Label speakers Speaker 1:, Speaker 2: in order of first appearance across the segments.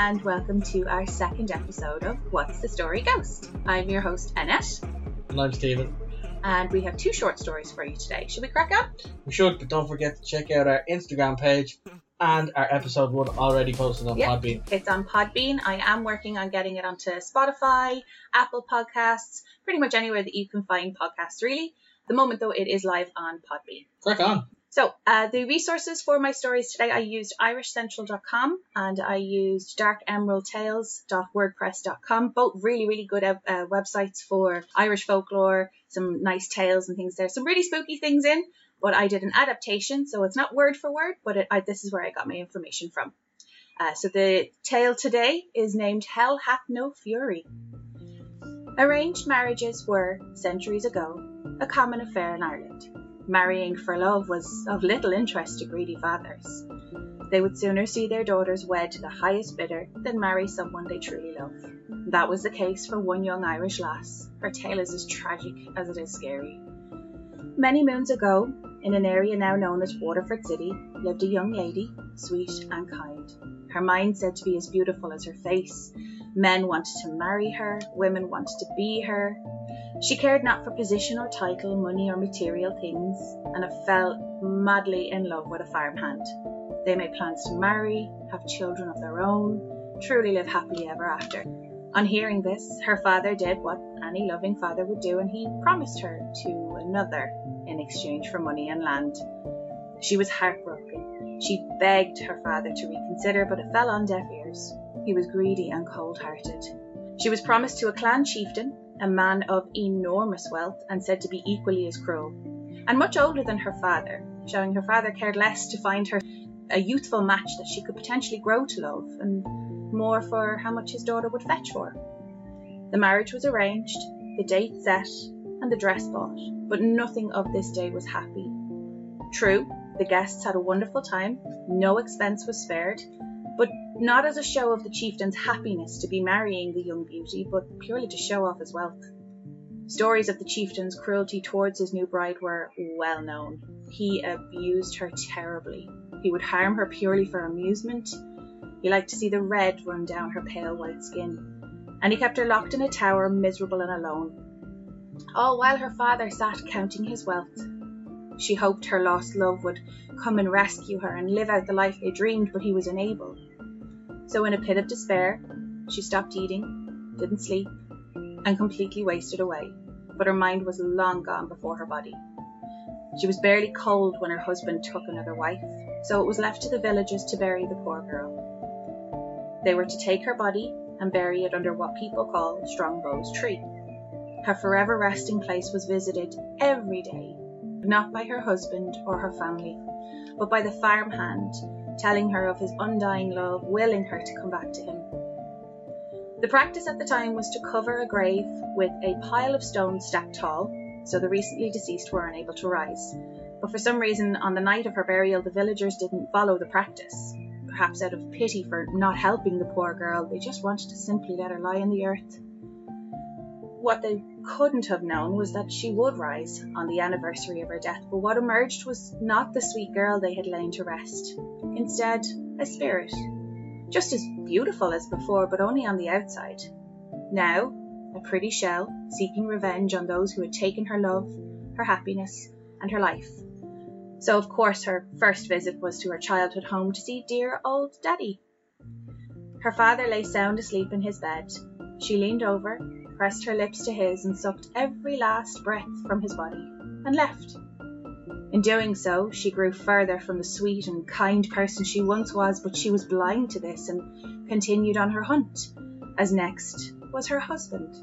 Speaker 1: and welcome to our second episode of What's the Story Ghost? I'm your host, Annette,
Speaker 2: And I'm Steven.
Speaker 1: and we have two short stories for you today. Should we crack up?
Speaker 2: We should, but don't forget to check out our Instagram page and our episode one already posted on
Speaker 1: Yeah.
Speaker 2: Podbean.
Speaker 1: It's on Podbean. I am working on getting it onto Spotify, Apple Podcasts, pretty much anywhere that you can find podcasts, really. At the moment, though, it is live on Podbean.
Speaker 2: Crack on.
Speaker 1: So, uh, the resources for my stories today, I used irishcentral.com and I used darkemeraldtales.wordpress.com. Both really, really good uh, uh, websites for Irish folklore, some nice tales and things there. Some really spooky things in, but I did an adaptation, so it's not word for word, but it, I, this is where I got my information from. Uh, so, the tale today is named Hell Hath No Fury. Arranged marriages were, centuries ago, a common affair in Ireland. Marrying for love was of little interest to greedy fathers. They would sooner see their daughters wed to the highest bidder than marry someone they truly love. That was the case for one young Irish lass. Her tale is as tragic as it is scary. Many moons ago, in an area now known as Waterford City, lived a young lady, sweet and kind. Her mind said to be as beautiful as her face. Men wanted to marry her, women wanted to be her, she cared not for position or title, money or material things, and fell madly in love with a farmhand. They made plans to marry, have children of their own, truly live happily ever after. On hearing this, her father did what any loving father would do, and he promised her to another in exchange for money and land. She was heartbroken. She begged her father to reconsider, but it fell on deaf ears. He was greedy and cold hearted. She was promised to a clan chieftain, a man of enormous wealth and said to be equally as cruel, and much older than her father, showing her father cared less to find her a youthful match that she could potentially grow to love, and more for how much his daughter would fetch for. The marriage was arranged, the date set, and the dress bought, but nothing of this day was happy. True, the guests had a wonderful time, no expense was spared, but not as a show of the chieftain's happiness to be marrying the young beauty, but purely to show off his wealth. Stories of the chieftain's cruelty towards his new bride were well known. He abused her terribly. He would harm her purely for amusement. He liked to see the red run down her pale white skin. And he kept her locked in a tower, miserable and alone. All while her father sat counting his wealth. She hoped her lost love would come and rescue her and live out the life they dreamed, but he was unable. So, in a pit of despair, she stopped eating, didn't sleep, and completely wasted away. But her mind was long gone before her body. She was barely cold when her husband took another wife, so it was left to the villagers to bury the poor girl. They were to take her body and bury it under what people call Strongbow's tree. Her forever resting place was visited every day, not by her husband or her family, but by the farmhand telling her of his undying love, willing her to come back to him. The practice at the time was to cover a grave with a pile of stones stacked tall, so the recently deceased were unable to rise. But for some reason, on the night of her burial, the villagers didn't follow the practice. Perhaps out of pity for not helping the poor girl, they just wanted to simply let her lie in the earth. What they couldn't have known was that she would rise on the anniversary of her death, but what emerged was not the sweet girl they had lain to rest. Instead, a spirit. Just as beautiful as before, but only on the outside. Now, a pretty shell, seeking revenge on those who had taken her love, her happiness, and her life. So, of course, her first visit was to her childhood home to see dear old Daddy. Her father lay sound asleep in his bed. She leaned over, pressed her lips to his, and sucked every last breath from his body, and left. In doing so, she grew further from the sweet and kind person she once was, but she was blind to this and continued on her hunt, as next was her husband.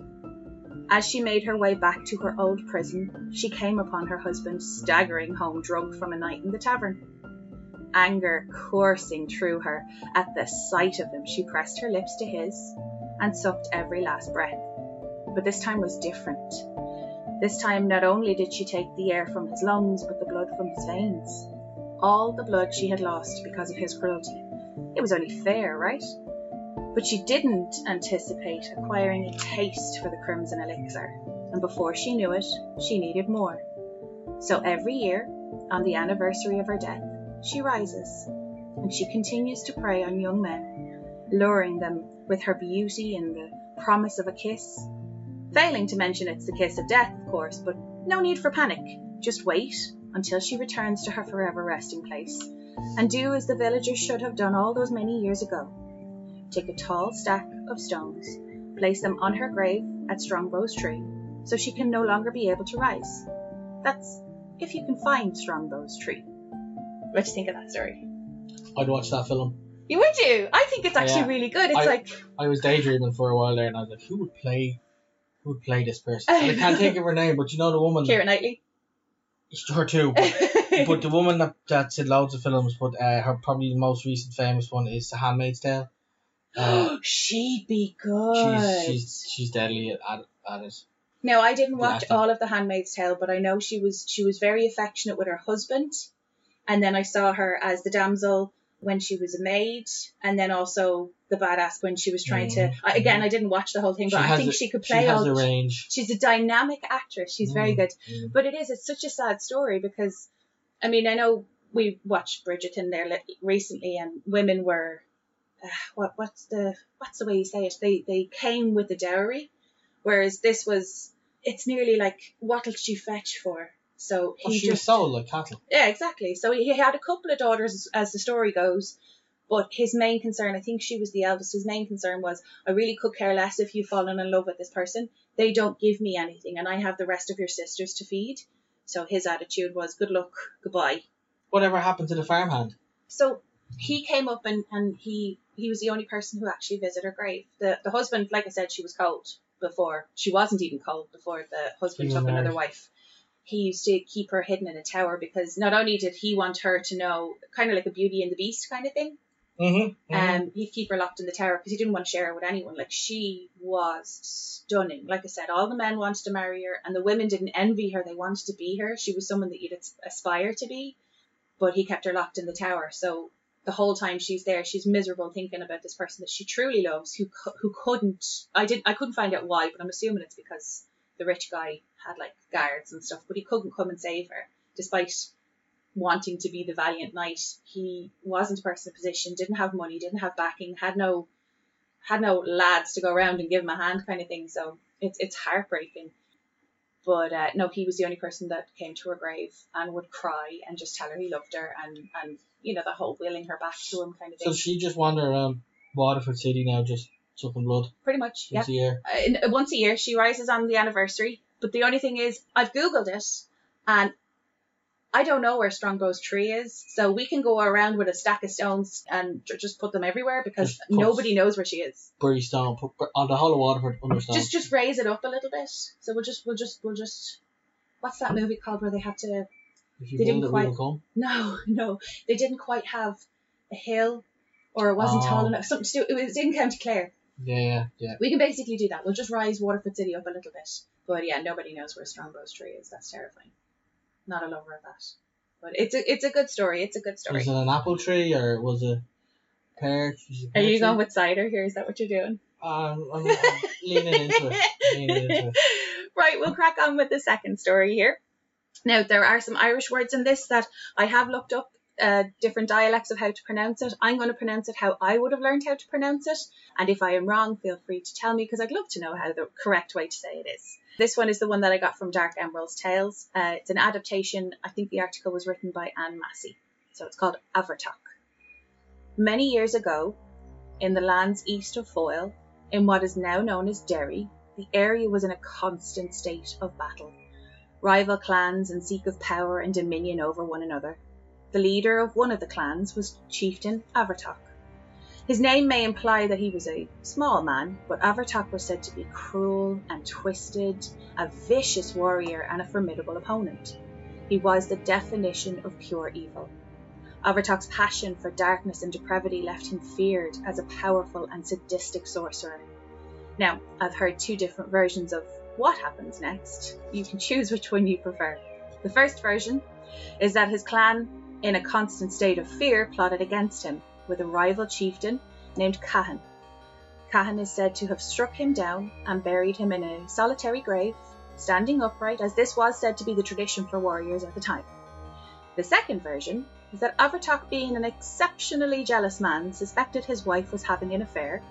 Speaker 1: As she made her way back to her old prison, she came upon her husband staggering home drunk from a night in the tavern. Anger coursing through her at the sight of him, she pressed her lips to his and sucked every last breath. But this time was different. This time, not only did she take the air from his lungs, but the blood from his veins. All the blood she had lost because of his cruelty. It was only fair, right? But she didn't anticipate acquiring a taste for the crimson elixir, and before she knew it, she needed more. So every year, on the anniversary of her death, she rises, and she continues to prey on young men luring them with her beauty and the promise of a kiss. Failing to mention it's the kiss of death, of course, but no need for panic. Just wait until she returns to her forever resting place, and do as the villagers should have done all those many years ago. Take a tall stack of stones, place them on her grave at Strongbow's tree, so she can no longer be able to rise. That's if you can find Strongbow's tree. What do you think of that story?
Speaker 2: I'd watch that film.
Speaker 1: You would you? I think it's actually
Speaker 2: Yeah.
Speaker 1: really good. It's
Speaker 2: I-
Speaker 1: like
Speaker 2: I was daydreaming for a while there, and I was like, who would play, who would play this person? I can't think of her name, but you know the woman.
Speaker 1: Keira Knightley.
Speaker 2: Her too. But, but the woman that, that's in loads of films, but uh, her probably the most recent famous one is The Handmaid's Tale. Uh,
Speaker 1: She'd be good.
Speaker 2: she's she's she's deadly at, at, it.
Speaker 1: No, I didn't watch all of The Handmaid's Tale, but I know she was she was very affectionate with her husband, and then I saw her as the damsel when she was a maid, and then also the badass when she was trying to.
Speaker 2: Mhm.
Speaker 1: I, again, I didn't watch the whole thing, but I think
Speaker 2: a-
Speaker 1: she could play She
Speaker 2: has
Speaker 1: all.
Speaker 2: the range.
Speaker 1: She's a dynamic actress. She's very
Speaker 2: Mm,
Speaker 1: good.
Speaker 2: mm.
Speaker 1: But it is. It's such a sad story because, I mean, I know we watched Bridgerton there recently, and women were, uh, what what's the what's the way you say it? They they came with the dowry, whereas this was it's nearly like what'll she fetch for? So
Speaker 2: Well,
Speaker 1: he
Speaker 2: she
Speaker 1: just
Speaker 2: sold like cattle.
Speaker 1: yeah exactly. So he had a couple of daughters as the story goes. But his main concern, I think she was the eldest, his main concern was, I really could care less if you've fallen in love with this person. They don't give me anything, and I have the rest of your sisters to feed. So his attitude was, good luck, goodbye.
Speaker 2: Whatever happened to the farmhand?
Speaker 1: So he came up and, and he he was the only person who actually visited her grave. The the husband, like I said, she was cold before. She wasn't even cold before the husband
Speaker 2: He
Speaker 1: took another wife. He used to keep her hidden in a tower because not only did he want her to know, kind of like a Beauty and the Beast kind of thing,
Speaker 2: Mm-hmm.
Speaker 1: um, he'd keep her locked in the tower because he didn't want to share her with anyone. Like she was stunning. Like I said, all the men wanted to marry her, and the women didn't envy her. They wanted to be her. She was someone that you'd aspire to be, but he kept her locked in the tower. So the whole time she's there, she's miserable thinking about this person that she truly loves, who who couldn't. I didn't. I couldn't find out why, but I'm assuming it's because the rich guy had like guards and stuff, but he couldn't come and save her, despite wanting to be the valiant knight. He wasn't a person in position, didn't have money, didn't have backing, had no had no lads to go around and give him a hand kind of thing. So it's it's heartbreaking. But uh, no, he was the only person that came to her grave and would cry and just tell her he loved her and and you know the whole wheeling her back to him kind of thing.
Speaker 2: So she just wander around Waterford City now, just sucking blood
Speaker 1: Pretty much, yeah.
Speaker 2: once a year.
Speaker 1: uh, uh, once a year she rises on the anniversary but the only thing is i've googled it and i don't know where strongbow's tree is so we can go around with a stack of stones and just put them everywhere because nobody knows where she is
Speaker 2: Bury stone, put, put- on the whole of Waterford under stone.
Speaker 1: just just raise it up a little bit so we'll just we'll just we'll just what's that movie called where they had to they didn't quite- no no they didn't quite have a hill or it wasn't tall
Speaker 2: Oh.
Speaker 1: enough something to do it was in county clare
Speaker 2: Yeah, yeah, yeah.
Speaker 1: We can basically do that. We'll just rise Waterford City up a little bit. But yeah, nobody knows where Strongbow's tree is. That's terrifying. Not a lover of that. But it's a it's a good story. It's a good story.
Speaker 2: Was it an apple tree or was it a pear? was it
Speaker 1: Are
Speaker 2: pear
Speaker 1: you
Speaker 2: tree?
Speaker 1: going with cider here? Is that what you're doing?
Speaker 2: Um, I'm, I'm leaning into it. Leaning into it.
Speaker 1: right, we'll crack on with the second story here. Now, there are some Irish words in this that I have looked up uh, different dialects of how to pronounce it. I'm going to pronounce it how I would have learned how to pronounce it. And if I am wrong, feel free to tell me because I'd love to know how the correct way to say it is. This one is the one that I got from Dark Emerald's Tales. Uh, it's an adaptation. I think the article was written by Anne Massey. So it's called Abhartach. Many years ago, in the lands east of Foyle, in what is now known as Derry, the area was in a constant state of battle. Rival clans and seek of power and dominion over one another. The leader of one of the clans was Chieftain Abhartach. His name may imply that he was a small man, but Abhartach was said to be cruel and twisted, a vicious warrior and a formidable opponent. He was the definition of pure evil. Abhartach's passion for darkness and depravity left him feared as a powerful and sadistic sorcerer. Now, I've heard two different versions of what happens next. You can choose which one you prefer. The first version is that his clan, in a constant state of fear, plotted against him with a rival chieftain named Cahan. Cahan is said to have struck him down and buried him in a solitary grave, standing upright, as this was said to be the tradition for warriors at the time. The second version is that Abhartach, being an exceptionally jealous man, suspected his wife was having an affair,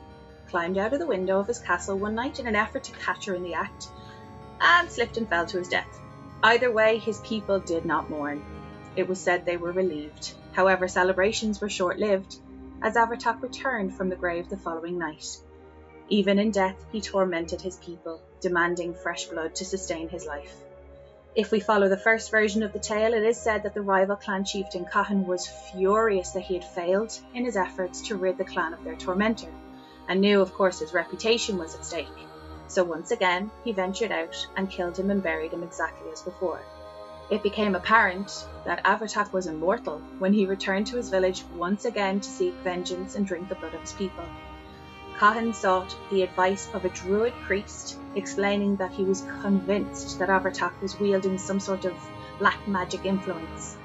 Speaker 1: climbed out of the window of his castle one night in an effort to catch her in the act, and slipped and fell to his death. Either way, his people did not mourn. It was said they were relieved. However, celebrations were short lived, as Abhartach returned from the grave the following night. Even in death, he tormented his people, demanding fresh blood to sustain his life. If we follow the first version of the tale, it is said that the rival clan chieftain Cahan was furious that he had failed in his efforts to rid the clan of their tormentor, and knew, of course, his reputation was at stake. So once again, he ventured out and killed him and buried him exactly as before. It became apparent that Abhartach was immortal when he returned to his village once again to seek vengeance and drink the blood of his people. Cahan sought the advice of a druid priest, explaining that he was convinced that Abhartach was wielding some sort of black magic influence.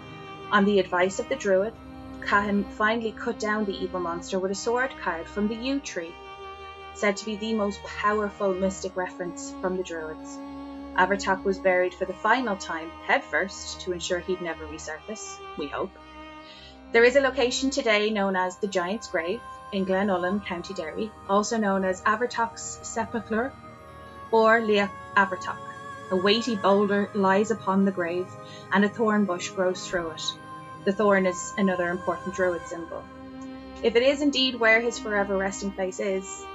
Speaker 1: On the advice of the druid, Cahan finally cut down the evil monster with a sword carved from the yew tree, said to be the most powerful mystic reference from the druids. Abhartach was buried for the final time, headfirst, to ensure he'd never resurface, we hope. There is a location today known as the Giant's Grave, in Glen Glenullin, County Derry, also known as Abhartach's Sepulchre or Leacht Abhartach. A weighty boulder lies upon the grave, and a thorn bush grows through it. The thorn is another important druid symbol. If it is indeed where his forever resting place is,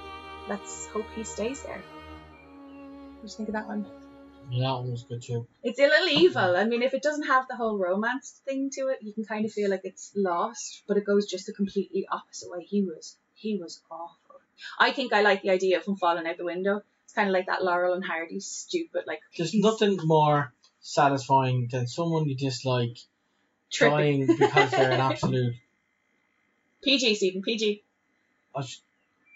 Speaker 1: let's hope he stays there. What do you think of that one?
Speaker 2: Yeah, that one was good too.
Speaker 1: It's a little evil. I mean, if it doesn't have the whole romance thing to it, you can kind of feel like it's lost, but it goes just the completely opposite way. He was he was awful. I think I like the idea of him falling out the window. It's kind of like that Laurel and Hardy stupid like.
Speaker 2: There's nothing more satisfying than someone you dislike
Speaker 1: tripping.
Speaker 2: dying because they're an absolute
Speaker 1: PG, Steven, PG.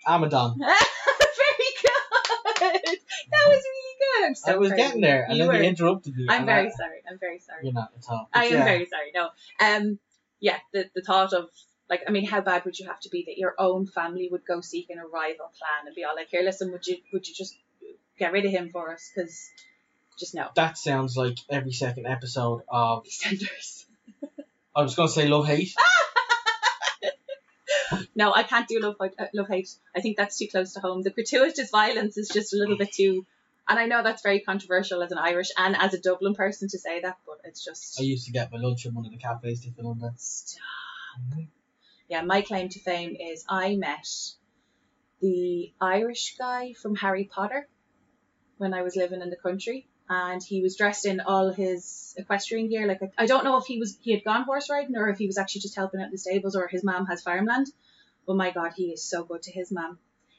Speaker 2: Amadán.
Speaker 1: Very good. That was really good. I'm so
Speaker 2: I was
Speaker 1: of
Speaker 2: getting there, and
Speaker 1: You
Speaker 2: then
Speaker 1: were.
Speaker 2: you interrupted me.
Speaker 1: I'm very
Speaker 2: I-
Speaker 1: sorry. I'm very sorry.
Speaker 2: You're not at all.
Speaker 1: I am
Speaker 2: yeah,
Speaker 1: very sorry. No. Um. Yeah. The the thought of like I mean, how bad would you have to be that your own family would go seeking a rival clan and be all like, here, listen, would you would you just get rid of him for us? Because just no.
Speaker 2: That sounds like every second episode of.
Speaker 1: EastEnders.
Speaker 2: I was going to say Love Hate.
Speaker 1: No, I can't do love hate. Uh, love hate. I think that's too close to home. The gratuitous violence is just a little bit too. And I know that's very controversial as an Irish and as a Dublin person to say that, but it's just.
Speaker 2: I used to get my lunch in one of the cafes in.
Speaker 1: Stop. Yeah, my claim to fame is I met the Irish guy from Harry Potter when I was living in the country, and he was dressed in all his equestrian gear. Like I don't know if he was he had gone horse riding or if he was actually just helping out the stables or his mom has farmland. But my God, he is so good to his mom.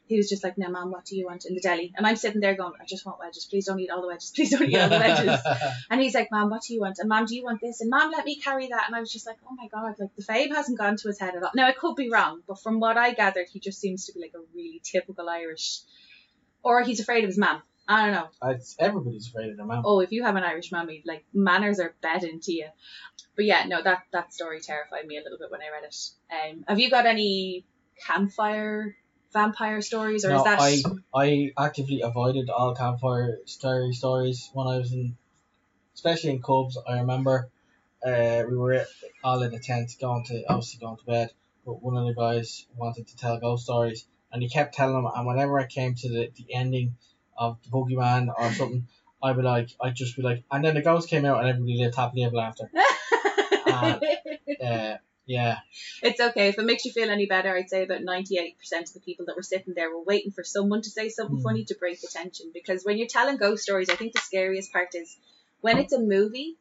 Speaker 1: He was just like, "No, mom, what do you want in the deli?" And I'm sitting there going, "I just want wedges. Please don't eat all the wedges. Please don't eat all the wedges." And he's like, Mom, what do you want? And Mom, do you want this? And Mom, let me carry that. And I was just like, oh my God, like the fame hasn't gone to his head at all. Now, I could be wrong, but from what I gathered, he just seems to be like a really typical Irish. Or he's afraid of his mom. I don't know.
Speaker 2: It's, everybody's afraid of their mouth.
Speaker 1: Oh, if you have an Irish mommy, like manners are bed into you. But yeah, no, that, that story terrified me a little bit when I read it. Um, have you got any campfire vampire stories? Or
Speaker 2: no,
Speaker 1: is that.
Speaker 2: I I actively avoided all campfire scary stories when I was in, especially in Cubs. I remember, uh, we were all in the tent going to obviously going to bed, but one of the guys wanted to tell ghost stories, and he kept telling them. And whenever I came to the, the ending of the boogeyman or something, I'd be like, I'd just be like, and then the ghost came out and everybody lived happily ever after. Uh, yeah,
Speaker 1: It's okay. If it makes you feel any better, I'd say about 98% of the people that were sitting there were waiting for someone to say something
Speaker 2: Hmm.
Speaker 1: funny to break the tension. Because when you're telling ghost stories, I think the scariest part is when it's a movie,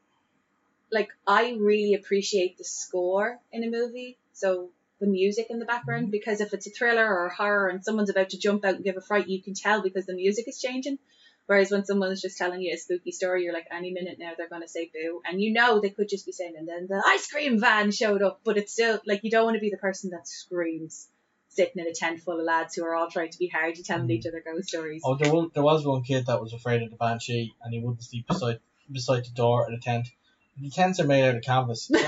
Speaker 1: like, I really appreciate the score in a movie. So the music in the background, because if it's a thriller or a horror and someone's about to jump out and give a fright, you can tell because the music is changing. Whereas when someone's just telling you a spooky story, you're like, any minute now they're going to say boo. And you know they could just be saying, and then the ice cream van showed up. But it's still, like, you don't want to be the person that screams sitting in a tent full of lads who are all trying to be hardy telling
Speaker 2: Mhm.
Speaker 1: each other ghost stories.
Speaker 2: Oh, there was, there was one kid that was afraid of the banshee, and he wouldn't sleep beside beside the door of the tent. The tents are made out of canvas.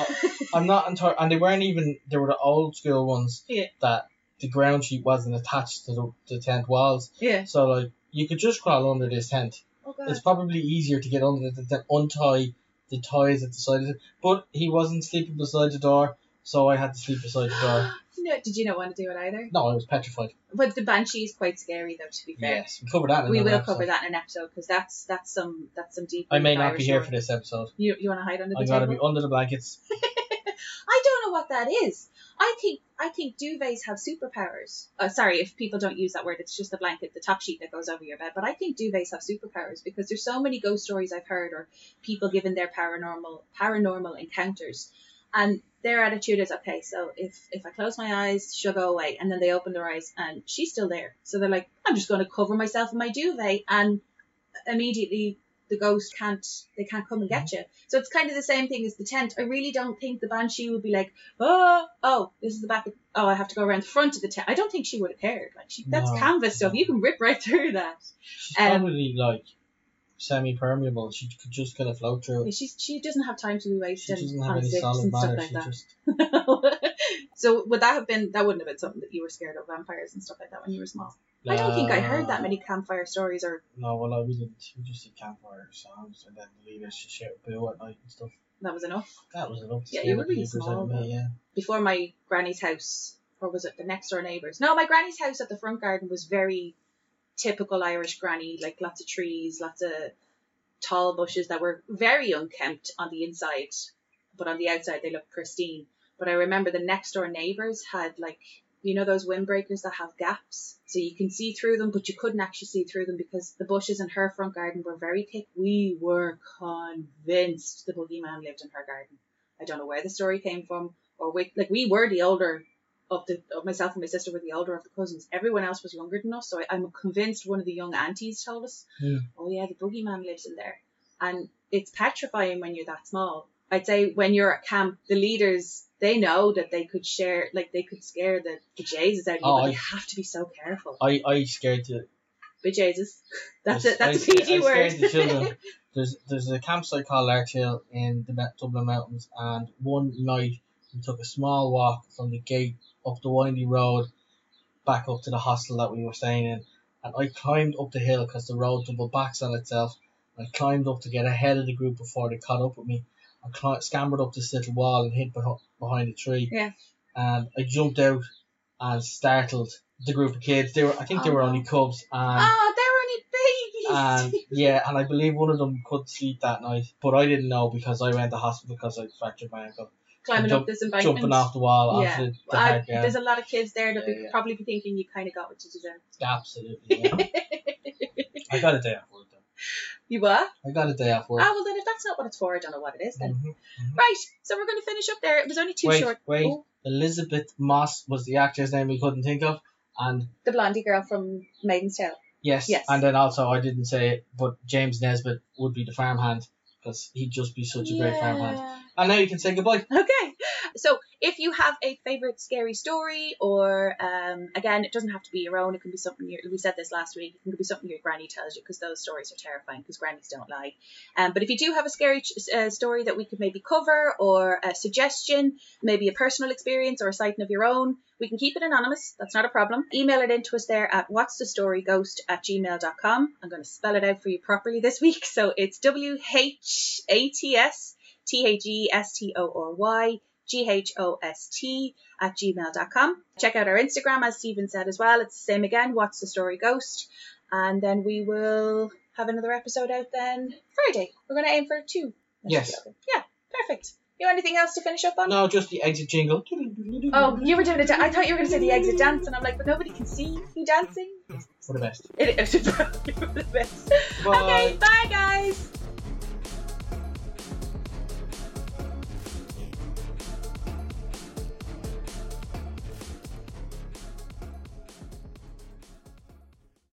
Speaker 2: So I'm not entirely, and they weren't even. They were the old school ones
Speaker 1: Yeah.
Speaker 2: that the ground sheet wasn't attached to the, the tent walls.
Speaker 1: yeah.
Speaker 2: So like you could just crawl under this tent.
Speaker 1: Oh, God.
Speaker 2: It's probably easier to get under it than untie the ties at the side of it. But he wasn't sleeping beside the door so I had to sleep beside the door.
Speaker 1: no, did you not want to do it either?
Speaker 2: No, I was petrified.
Speaker 1: But the banshee is quite scary, though. To be fair,
Speaker 2: Yes, we covered that. In
Speaker 1: we will
Speaker 2: another
Speaker 1: cover that in an episode because that's that's some that's some deep.
Speaker 2: I may not
Speaker 1: Irish
Speaker 2: be here for this episode.
Speaker 1: You you want to hide under the
Speaker 2: I gotta be under the blankets.
Speaker 1: I don't know what that is. I think I think duvets have superpowers. Uh, sorry if people don't use that word. It's just the blanket, the top sheet that goes over your bed. But I think duvets have superpowers because there's so many ghost stories I've heard or people given their paranormal paranormal encounters, and their attitude is okay. So if if I close my eyes, she'll go away, and then they open their eyes and she's still there. So they're like, I'm just going to cover myself in my duvet, and immediately the ghost can't they can't come and get you. So it's kind of the same thing as the tent. I really don't think the banshee would be like, oh, oh, this is the back. Of, oh, I have to go around the front of the tent. I don't think she would have cared. Like she, that's
Speaker 2: No.
Speaker 1: canvas stuff. You can rip right through that.
Speaker 2: She's
Speaker 1: Um,
Speaker 2: probably like semi-permeable. She could just kind of float through. it.
Speaker 1: She she doesn't have time to be
Speaker 2: She
Speaker 1: wasted
Speaker 2: doesn't have
Speaker 1: on
Speaker 2: solid
Speaker 1: and stuff like
Speaker 2: She
Speaker 1: that.
Speaker 2: just
Speaker 1: so would that have been that wouldn't have been something that you were scared of vampires and stuff like that when you were small? I don't think I heard that
Speaker 2: Uh,
Speaker 1: many campfire stories or
Speaker 2: No, well, I we didn't. We just did campfire songs, and then the leaders just shout boo at night and stuff.
Speaker 1: that was enough.
Speaker 2: That was enough. to
Speaker 1: Yeah, you were really small,
Speaker 2: me. Yeah.
Speaker 1: before my granny's house, or was it the next door neighbours? No, my granny's house at the front garden was very typical Irish granny, like lots of trees, lots of tall bushes that were very unkempt on the inside, but on the outside they looked pristine. But I remember the next door neighbours had like you know those windbreakers that have gaps, so you can see through them, but you couldn't actually see through them because the bushes in her front garden were very thick. We were convinced the boogeyman lived in her garden. I don't know where the story came from, or with like we were the older of the of myself and my sister were the older of the cousins. Everyone else was younger than us, so I, I'm convinced one of the young aunties told us,
Speaker 2: Hmm.
Speaker 1: "Oh yeah, the boogeyman lives in there," and it's petrifying when you're that small. I'd say when you're at camp, the leaders they know that they could share, like they could scare the bejesus out of you,
Speaker 2: Oh,
Speaker 1: but
Speaker 2: I-
Speaker 1: they have to be so careful.
Speaker 2: I I scared to.
Speaker 1: Bejesus, that's
Speaker 2: I-
Speaker 1: it. That's
Speaker 2: I
Speaker 1: a PG
Speaker 2: I
Speaker 1: word.
Speaker 2: scared the children. There's there's a campsite called Larch Hill in the Dublin Mountains, and one night we took a small walk from the gate up the windy road back up to the hostel that we were staying in, and I climbed up the hill because the road double backs on itself. I climbed up to get ahead of the group before they caught up with me. I scampered up this little wall and hid beh- behind a tree.
Speaker 1: Yeah.
Speaker 2: And I jumped out and startled the group of kids. They were I think they
Speaker 1: Oh,
Speaker 2: were
Speaker 1: no.
Speaker 2: only cubs and ah,
Speaker 1: oh, they're only
Speaker 2: and
Speaker 1: babies.
Speaker 2: yeah, and I believe one of them couldn't sleep that night, but I didn't know because I went to hospital because I fractured my ankle.
Speaker 1: Climbing
Speaker 2: jump-
Speaker 1: up this embankment.
Speaker 2: Jumping off the wall
Speaker 1: Yeah.
Speaker 2: onto the, the
Speaker 1: I,
Speaker 2: hard ground.
Speaker 1: there's a lot of kids there that
Speaker 2: Yeah,
Speaker 1: would
Speaker 2: yeah.
Speaker 1: probably be thinking you kind of got what you deserve.
Speaker 2: Absolutely. Yeah. I got a day off work though.
Speaker 1: You were?
Speaker 2: I got a day off work.
Speaker 1: Ah, well then if that's not what it's for, I don't know what it is then.
Speaker 2: Mhm.
Speaker 1: Right, so we're going to finish up there. It was only too
Speaker 2: Wait,
Speaker 1: short.
Speaker 2: wait.
Speaker 1: Oh,
Speaker 2: Elisabeth Moss was the actor's name we couldn't think of, and
Speaker 1: the blondie girl from Maiden's Tale.
Speaker 2: yes,
Speaker 1: Yes.
Speaker 2: and then also I didn't say it, but James Nesbitt would be the farmhand because he'd just be such a great farmhand. And now you can say goodbye.
Speaker 1: Okay. So if you have a favorite scary story, or um, again, it doesn't have to be your own. It can be something your, we said this last week. It can be something your granny tells you because those stories are terrifying because grannies don't lie. Um, but if you do have a scary uh, story that we could maybe cover, or a suggestion, maybe a personal experience or a sighting of your own, we can keep it anonymous. That's not a problem. Email it in to us there at what's the story ghost at gmail.com. I'm going to spell it out for you properly this week. So it's W H A T S T H E S T O R Y G H O S T at gmail.com. Check out our Instagram, as Steven said as well. It's the same again, What's the Story Ghost? And then we will have another episode out then Friday. We're going to aim for two.
Speaker 2: Yes.
Speaker 1: Yeah, perfect. You have anything else to finish up on?
Speaker 2: No, just the exit jingle.
Speaker 1: Oh, you were doing it. I thought you were going to say the exit dance, and I'm like, but nobody can see you dancing.
Speaker 2: For the best.
Speaker 1: It is. You're the best.
Speaker 2: Bye.
Speaker 1: Okay, bye guys.